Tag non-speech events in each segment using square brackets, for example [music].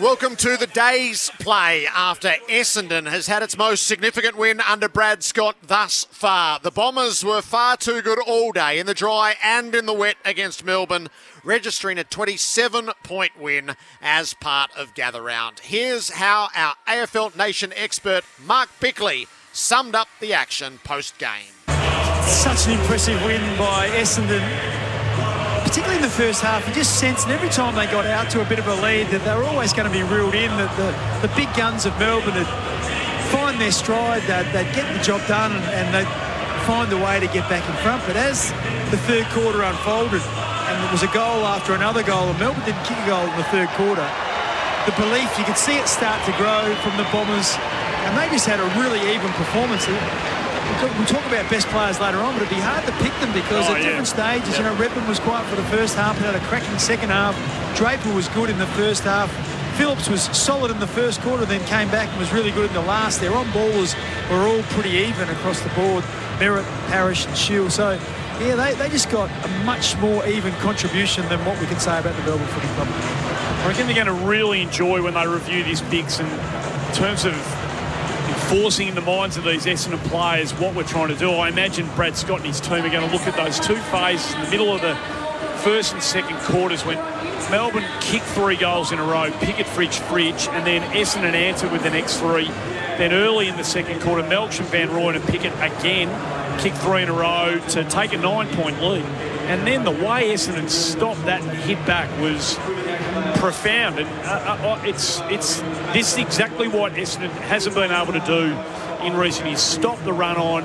Welcome to the day's play after Essendon has had its most significant win under Brad Scott thus far. The Bombers were far too good all day in the dry and in the wet against Melbourne, registering a 27 point win as part of Gather Round. Here's how our AFL Nation expert Mark Bickley summed up the action post game. Such an impressive win by Essendon particularly in the first half, you just sensed every time they got out to a bit of a lead that they were always going to be reeled in, that the, the big guns of Melbourne would find their stride, they'd, they'd get the job done and, and they'd find a way to get back in front. But as the third quarter unfolded and it was a goal after another goal, and Melbourne didn't kick a goal in the third quarter, the belief, you could see it start to grow from the Bombers and they just had a really even performance we'll talk about best players later on, but it'd be hard to pick them because oh, at yeah. different stages, yep. you know, Redman was quiet for the first half and had a cracking second half. Draper was good in the first half. Phillips was solid in the first quarter, then came back and was really good in the last. Their on-ballers were all pretty even across the board. Merrett, Parish and Shiel. So, yeah, they, they just got a much more even contribution than what we can say about the Melbourne Footy Club. I reckon they're going to really enjoy when they review this Bigs in terms of enforcing in the minds of these Essendon players what we're trying to do. I imagine Brad Scott and his team are going to look at those two phases in the middle of the first and second quarters when Melbourne kicked three goals in a row, Pickett, Fritsch, Fritsch, and then Essendon answered with the next three. Then early in the second quarter, Melksham, Van Rooyen and Pickett again kicked three in a row to take a nine-point lead. And then the way Essendon stopped that hit back was profound. And uh, uh, uh, it's it's this is exactly what Essendon hasn't been able to do in recent years. Stop the run on,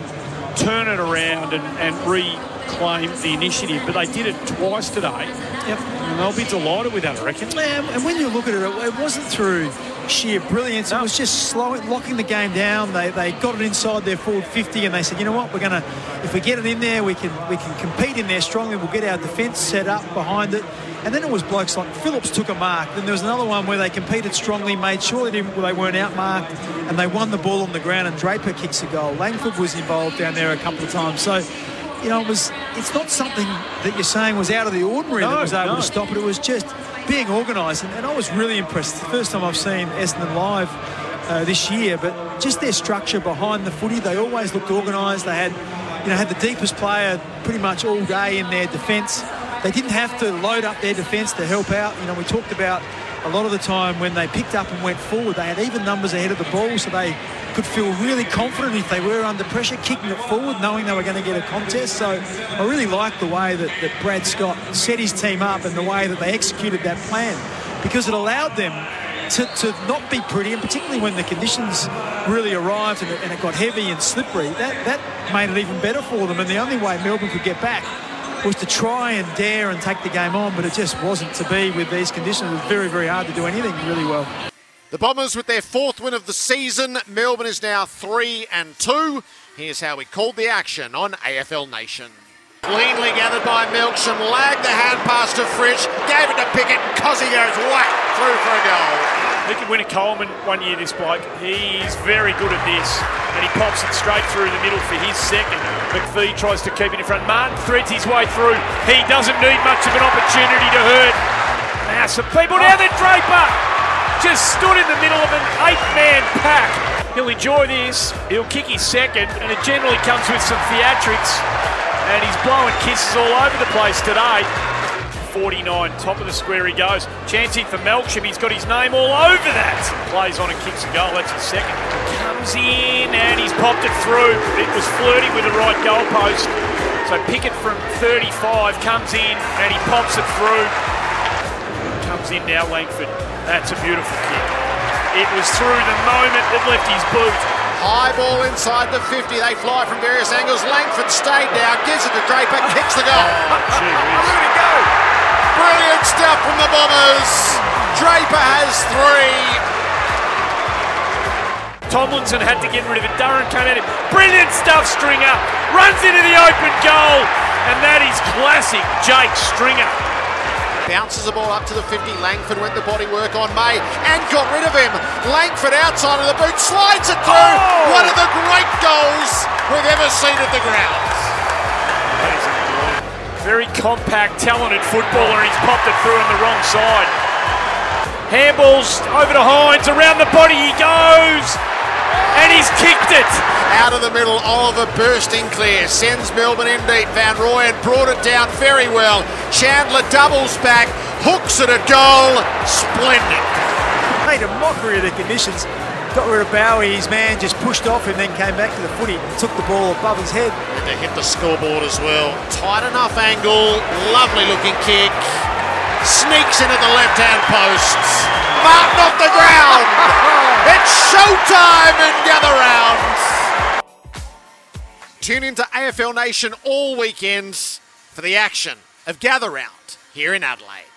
turn it around, and, and reclaim the initiative. But they did it twice today. Yep. And they'll be delighted with that, I reckon. Yeah, and when you look at it, it wasn't through sheer brilliance. No. It was just slowing, locking the game down. They, they got it inside their forward 50 and they said, you know what, we're to, if we get it in there, we can we can compete in there strongly. We'll get our defence set up behind it. And then it was blokes like Phillips took a mark. Then there was another one where they competed strongly, made sure they, they weren't outmarked, and they won the ball on the ground. And Draper kicks a goal. Langford was involved down there a couple of times. So, you know, it was. It's not something that you're saying was out of the ordinary no, that was able no. to stop it. It was just being organised. And, and, I was really impressed. It's the first time I've seen Essendon live. Uh, this year, but just their structure behind the footy, they always looked organised. They had, you know, had the deepest player pretty much all day in their defence they didn't have to load up their defence to help out. You know, we talked about a lot of the time when they picked up and went forward, they had even numbers ahead of the ball, so they could feel really confident if they were under pressure, kicking it forward, knowing they were going to get a contest. So I really liked the way that, that Brad Scott set his team up and the way that they executed that plan because it allowed them to, to not be pretty, and particularly when the conditions really arrived and it, and it got heavy and slippery, that, that made it even better for them. And the only way Melbourne could get back was to try and dare and take the game on, but it just wasn't to be with these conditions. It was very, very hard to do anything really well. The Bombers with their fourth win of the season. Melbourne is now three and two. Here's how we called the action on AFL Nation. Cleanly gathered by Melksham, lagged the hand pass to Fritsch, gave it to Pickett, and Kozzy goes whack through for a goal. He could win a Coleman one year, this bloke. He's very good at this. And he pops it straight through the middle for his second. McPhee tries to keep it in front. Martin threads his way through. He doesn't need much of an opportunity to hurt. Now some people down there. Draper just stood in the middle of an eight-man pack. He'll enjoy this. He'll kick his second, and it generally comes with some theatrics. And he's blowing kisses all over the place today. 49. Top of the square he goes. Chancey for Melksham. He's got his name all over that. Plays on and kicks a goal. That's his second. Comes in and he's popped it through. It was flirting with the right goalpost. So Pickett from 35 comes in and he pops it through. Comes in now Langford. That's a beautiful kick. It was through the moment that left his boot. High ball inside the 50. They fly from various angles. Langford stayed down, gives it to Draper, kicks the goal. Oh, Look at it go. Brilliant stuff from the Bombers. Draper has three. Tomlinson had to get rid of it. Durham came at him. Brilliant stuff, Stringer. Runs into the open goal. And that is classic Jake Stringer. Bounces the ball up to the 50. Langford went the body work on May and got rid of him. Langford outside of the boot slides it through. Oh. One of the great goals we've ever seen at the grounds. Very compact, talented footballer. He's popped it through on the wrong side. Handballs over to Hines. Around the body he goes. And he's kicked it. Out of the middle, Oliver bursting clear. Sends Melbourne in deep. Van Rooyen brought it down very well. Chandler doubles back, hooks it a goal. Splendid. Made a mockery of the conditions. Got rid of Bowey, his man just pushed off and then came back to the footy and took the ball above his head. And they hit the scoreboard as well. Tight enough angle, lovely looking kick. Sneaks in at the left hand post. Martin off the ground. [laughs] It's showtime in Gather Rounds. Tune into AFL Nation all weekends for the action of Gather Round here in Adelaide.